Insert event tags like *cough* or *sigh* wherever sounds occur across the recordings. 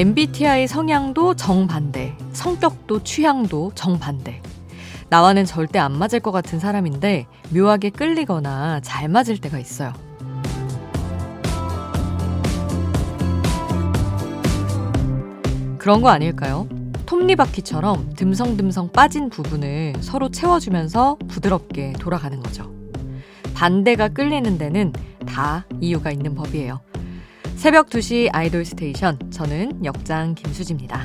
MBTI 성향도 정반대, 성격도 취향도 정반대. 나와는 절대 안 맞을 것 같은 사람인데 묘하게 끌리거나 잘 맞을 때가 있어요. 그런 거 아닐까요? 톱니바퀴처럼 듬성듬성 빠진 부분을 서로 채워주면서 부드럽게 돌아가는 거죠. 반대가 끌리는 데는 다 이유가 있는 법이에요. 새벽 2시 아이돌 스테이션. 저는 역장 김수지입니다.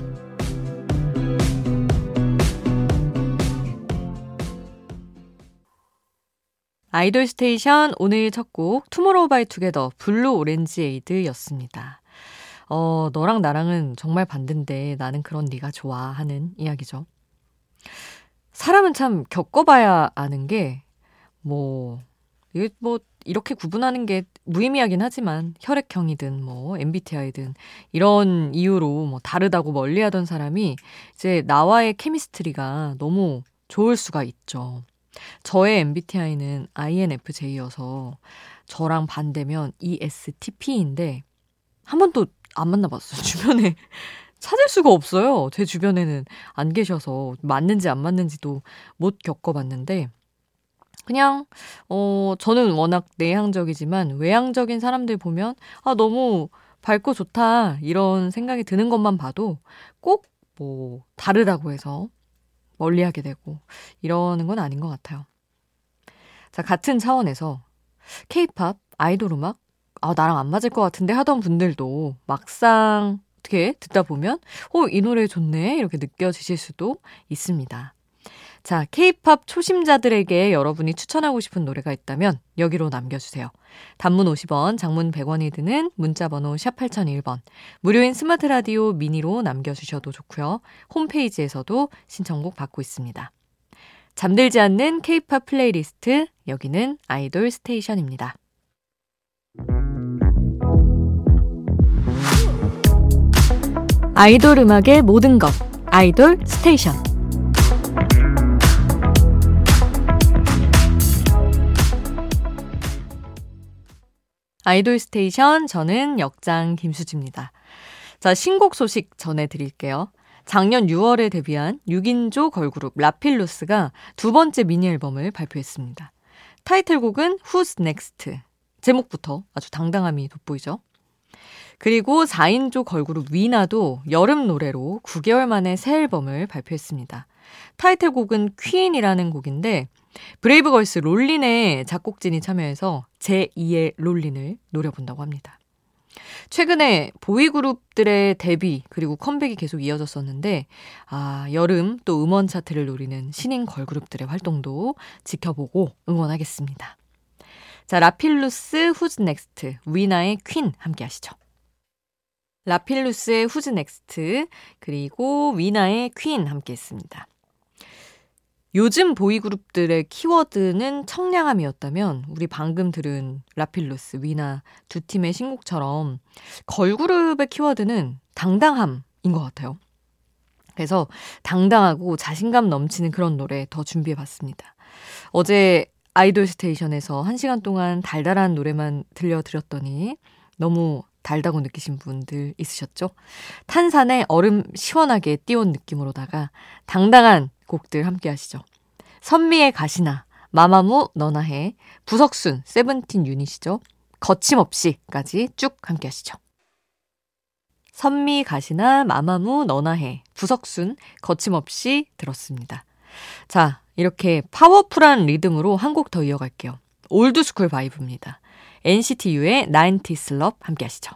아이돌 스테이션 오늘 첫 곡 투모로우 바이 투게더 Blue Orangeade였습니다. 어, 너랑 나랑은 정말 반대인데 나는 그런 네가 좋아 하는 이야기죠. 사람은 참 겪어봐야 아는 게, 뭐, 이게 뭐, 이렇게 구분하는 게 무의미하긴 하지만, 혈액형이든 뭐, MBTI든, 이런 이유로 뭐, 다르다고 멀리 하던 사람이, 이제 나와의 케미스트리가 너무 좋을 수가 있죠. 저의 MBTI는 INFJ여서, 저랑 반대면 ESTP인데, 한 번도 안 만나봤어요. *laughs* 주변에 찾을 수가 없어요. 제 주변에는 안 계셔서 맞는지 안 맞는지도 못 겪어봤는데 그냥 어 저는 워낙 내향적이지만 외향적인 사람들 보면 아 너무 밝고 좋다 이런 생각이 드는 것만 봐도 꼭 뭐 다르다고 해서 멀리하게 되고 이러는 건 아닌 것 같아요. 자 같은 차원에서 케이팝 아이돌 음악 아, 나랑 안 맞을 것 같은데 하던 분들도 막상 어떻게 듣다 보면, 어, 이 노래 좋네. 이렇게 느껴지실 수도 있습니다. 자, 케이팝 초심자들에게 여러분이 추천하고 싶은 노래가 있다면 여기로 남겨주세요. 단문 50원, 장문 100원이 드는 문자번호 샵 8001번, 무료인 스마트 라디오 미니로 남겨주셔도 좋고요. 홈페이지에서도 신청곡 받고 있습니다. 잠들지 않는 케이팝 플레이리스트, 여기는 아이돌 스테이션입니다. 아이돌 음악의 모든 것 아이돌 스테이션 아이돌 스테이션 저는 역장 김수지입니다. 자, 신곡 소식 전해드릴게요. 작년 6월에 데뷔한 6인조 걸그룹 라필루스가 두 번째 미니 앨범을 발표했습니다. 타이틀곡은 Who's Next. 제목부터 아주 당당함이 돋보이죠. 그리고 4인조 걸그룹 위나도 여름 노래로 9개월 만에 새 앨범을 발표했습니다. 타이틀곡은 퀸이라는 곡인데 브레이브걸스 Rollin'의 작곡진이 참여해서 제2의 Rollin'을 노려본다고 합니다. 최근에 보이그룹들의 데뷔 그리고 컴백이 계속 이어졌었는데 아, 여름 또 음원 차트를 노리는 신인 걸그룹들의 활동도 지켜보고 응원하겠습니다. 자, 라필루스 Who's Next 위나의 Queen 함께 하시죠. 라필루스의 Who's Next 그리고 위나의 Queen 함께 했습니다. 요즘 보이그룹들의 키워드는 청량함이었다면 우리 방금 들은 라필루스, 위나 두 팀의 신곡처럼 걸그룹의 키워드는 당당함인 것 같아요. 그래서 당당하고 자신감 넘치는 그런 노래 더 준비해 봤습니다. 어제 아이돌 스테이션에서 한 시간 동안 달달한 노래만 들려드렸더니 너무 달다고 느끼신 분들 있으셨죠? 탄산에 얼음 시원하게 띄운 느낌으로다가 당당한 곡들 함께 하시죠. 선미의 가시나, 마마무 너나 해, 부석순, 세븐틴 유닛이죠. 거침없이까지 쭉 함께 하시죠. 선미 가시나, 마마무 너나 해, 부석순, 거침없이 들었습니다. 자, 이렇게 파워풀한 리듬으로 한 곡 더 이어갈게요. 올드스쿨 바이브입니다. NCT U의 90s Love 함께 하시죠.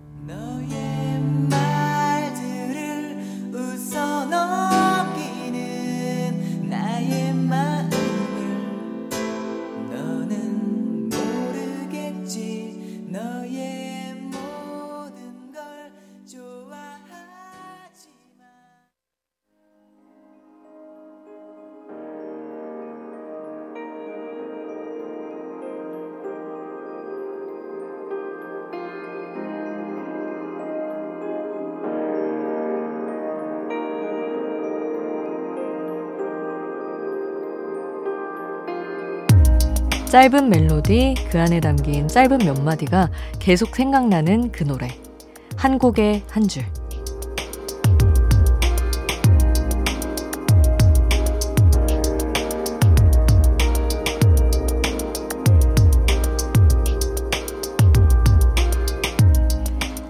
짧은 멜로디, 그 안에 담긴 짧은 몇 마디가 계속 생각나는 그 노래. 한 곡의 한 줄.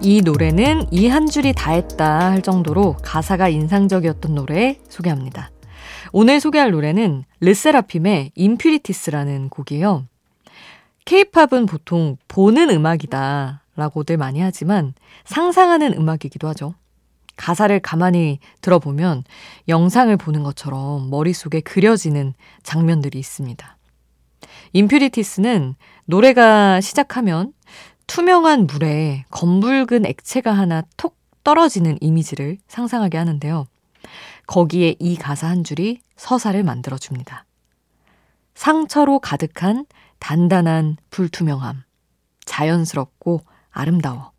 이 노래는 이 한 줄이 다 했다 할 정도로 가사가 인상적이었던 노래 소개합니다. 오늘 소개할 노래는 르세라핌의 Impurities라는 곡이에요. 케이팝은 보통 보는 음악이다 라고들 많이 하지만 상상하는 음악이기도 하죠. 가사를 가만히 들어보면 영상을 보는 것처럼 머릿속에 그려지는 장면들이 있습니다. Impurities는 노래가 시작하면 투명한 물에 검붉은 액체가 하나 톡 떨어지는 이미지를 상상하게 하는데요. 거기에 이 가사 한 줄이 서사를 만들어줍니다. 상처로 가득한 단단한 불투명함. 자연스럽고 아름다워.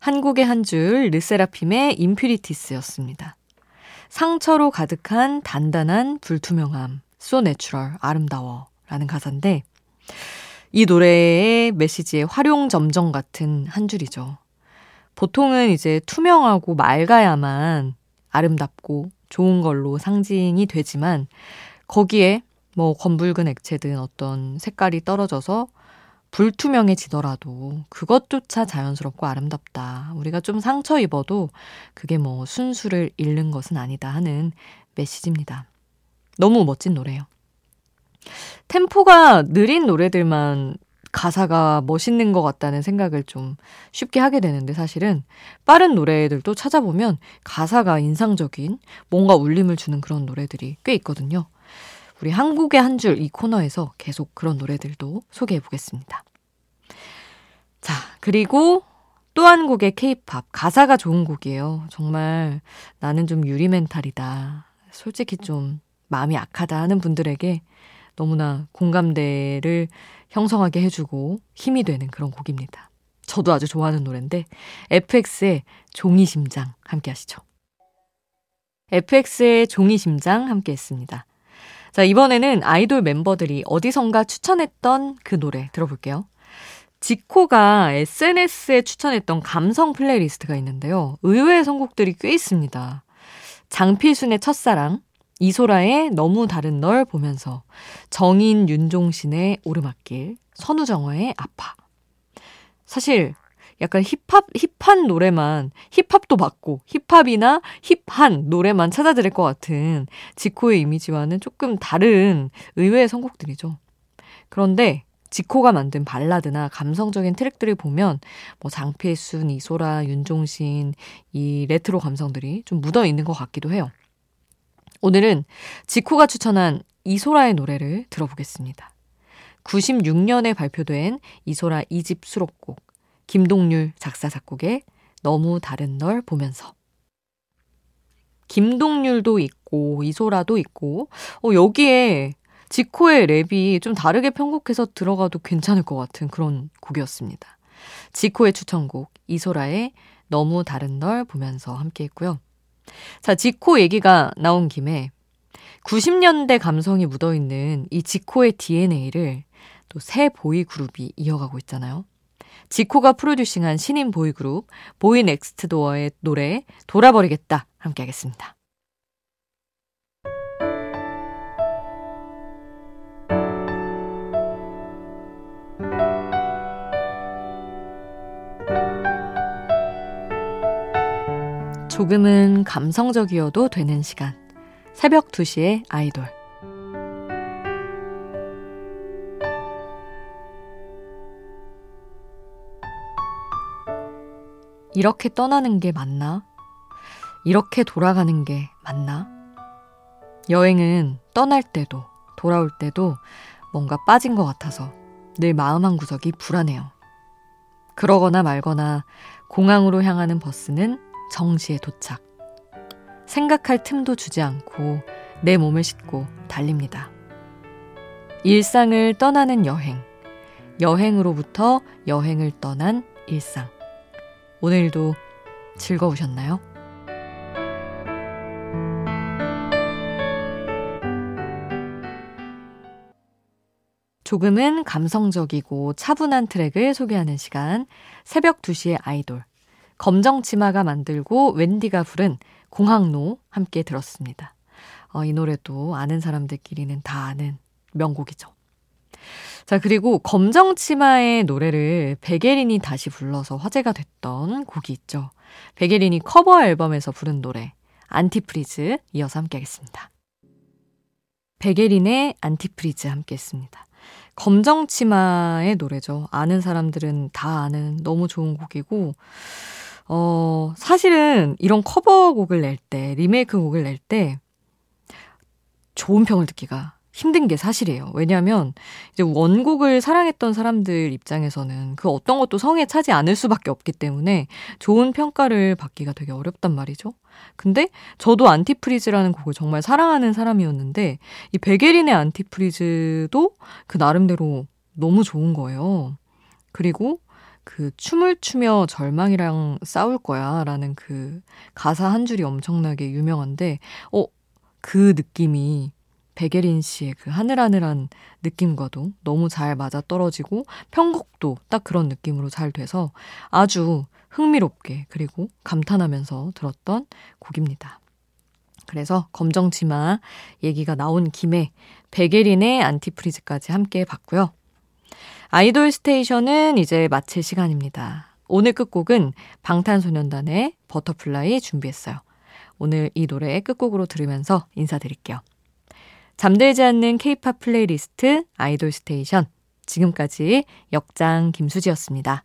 한국의 한 줄 르세라핌의 인퓨리티스였습니다. 상처로 가득한 단단한 불투명함. so natural, 아름다워. 라는 가사인데 이 노래의 메시지의 활용 점정 같은 한 줄이죠. 보통은 이제 투명하고 맑아야만 아름답고 좋은 걸로 상징이 되지만 거기에 뭐 검붉은 액체든 어떤 색깔이 떨어져서 불투명해지더라도 그것조차 자연스럽고 아름답다. 우리가 좀 상처 입어도 그게 뭐 순수를 잃는 것은 아니다 하는 메시지입니다. 너무 멋진 노래예요. 템포가 느린 노래들만 가사가 멋있는 것 같다는 생각을 좀 쉽게 하게 되는데 사실은 빠른 노래들도 찾아보면 가사가 인상적인 뭔가 울림을 주는 그런 노래들이 꽤 있거든요. 우리 한국의 한 줄 이 코너에서 계속 그런 노래들도 소개해 보겠습니다. 자, 그리고 또 한 곡의 케이팝 가사가 좋은 곡이에요. 정말 나는 좀 유리 멘탈이다. 솔직히 좀 마음이 약하다 하는 분들에게 너무나 공감대를 형성하게 해주고 힘이 되는 그런 곡입니다. 저도 아주 좋아하는 노래인데 FX의 종이심장 함께 하시죠. FX의 종이심장 함께 했습니다. 자, 이번에는 아이돌 멤버들이 어디선가 추천했던 그 노래 들어볼게요. 지코가 SNS에 추천했던 감성 플레이리스트가 있는데요. 의외의 선곡들이 꽤 있습니다. 장필순의 첫사랑, 이소라의 너무 다른 널 보면서 정인 윤종신의 오르막길, 선우정화의 아파. 사실 약간 힙합, 힙한 노래만, 힙합도 맞고, 힙합이나 힙한 노래만 찾아드릴 것 같은 지코의 이미지와는 조금 다른 의외의 선곡들이죠. 그런데 지코가 만든 발라드나 감성적인 트랙들을 보면 뭐 장필순, 이소라, 윤종신 이 레트로 감성들이 좀 묻어 있는 것 같기도 해요. 오늘은 지코가 추천한 이소라의 노래를 들어보겠습니다. 96년에 발표된 이소라 2집 수록곡 김동률 작사 작곡의 너무 다른 널 보면서 김동률도 있고 이소라도 있고 어, 여기에 지코의 랩이 좀 다르게 편곡해서 들어가도 괜찮을 것 같은 그런 곡이었습니다. 지코의 추천곡 이소라의 너무 다른 널 보면서 함께 했고요. 자, 지코 얘기가 나온 김에 90년대 감성이 묻어있는 이 지코의 DNA를 또 새 보이 그룹이 이어가고 있잖아요. 지코가 프로듀싱한 신인 보이 그룹 보이 넥스트 도어의 노래 돌아버리겠다 함께 하겠습니다. 조금은 감성적이어도 되는 시간. 새벽 2시에 아이돌. 이렇게 떠나는 게 맞나? 이렇게 돌아가는 게 맞나? 여행은 떠날 때도 돌아올 때도 뭔가 빠진 것 같아서 늘 마음 한 구석이 불안해요. 그러거나 말거나 공항으로 향하는 버스는 정시에 도착. 생각할 틈도 주지 않고 내 몸을 싣고 달립니다. 일상을 떠나는 여행. 여행으로부터 여행을 떠난 일상. 오늘도 즐거우셨나요? 조금은 감성적이고 차분한 트랙을 소개하는 시간. 새벽 2시의 아이돌. 검정 치마가 만들고 웬디가 부른 공항로 함께 들었습니다. 어, 이 노래도 아는 사람들끼리는 다 아는 명곡이죠. 자, 그리고 검정 치마의 노래를 백예린이 다시 불러서 화제가 됐던 곡이 있죠. 백예린이 커버 앨범에서 부른 노래, Antifreeze 이어서 함께 하겠습니다. 백예린의 Antifreeze 함께 했습니다. 검정 치마의 노래죠. 아는 사람들은 다 아는 너무 좋은 곡이고, 어, 사실은 이런 커버곡을 낼 때, 리메이크 곡을 낼 때, 좋은 평을 듣기가 힘든 게 사실이에요. 왜냐하면 이제 원곡을 사랑했던 사람들 입장에서는 그 어떤 것도 성에 차지 않을 수밖에 없기 때문에 좋은 평가를 받기가 되게 어렵단 말이죠. 근데 저도 Antifreeze라는 곡을 정말 사랑하는 사람이었는데 이 백예린의 Antifreeze도 그 나름대로 너무 좋은 거예요. 그리고 그 춤을 추며 절망이랑 싸울 거야 라는 그 가사 한 줄이 엄청나게 유명한데, 어, 그 느낌이 백예린 씨의 그 하늘하늘한 느낌과도 너무 잘 맞아 떨어지고 편곡도 딱 그런 느낌으로 잘 돼서 아주 흥미롭게 그리고 감탄하면서 들었던 곡입니다. 그래서 검정치마 얘기가 나온 김에 백예린의 Antifreeze까지 함께 봤고요. 아이돌 스테이션은 이제 마칠 시간입니다. 오늘 끝곡은 방탄소년단의 Butterfly 준비했어요. 오늘 이 노래 끝곡으로 들으면서 인사드릴게요. 잠들지 않는 케이팝 플레이리스트 아이돌 스테이션. 지금까지 역장 김수지였습니다.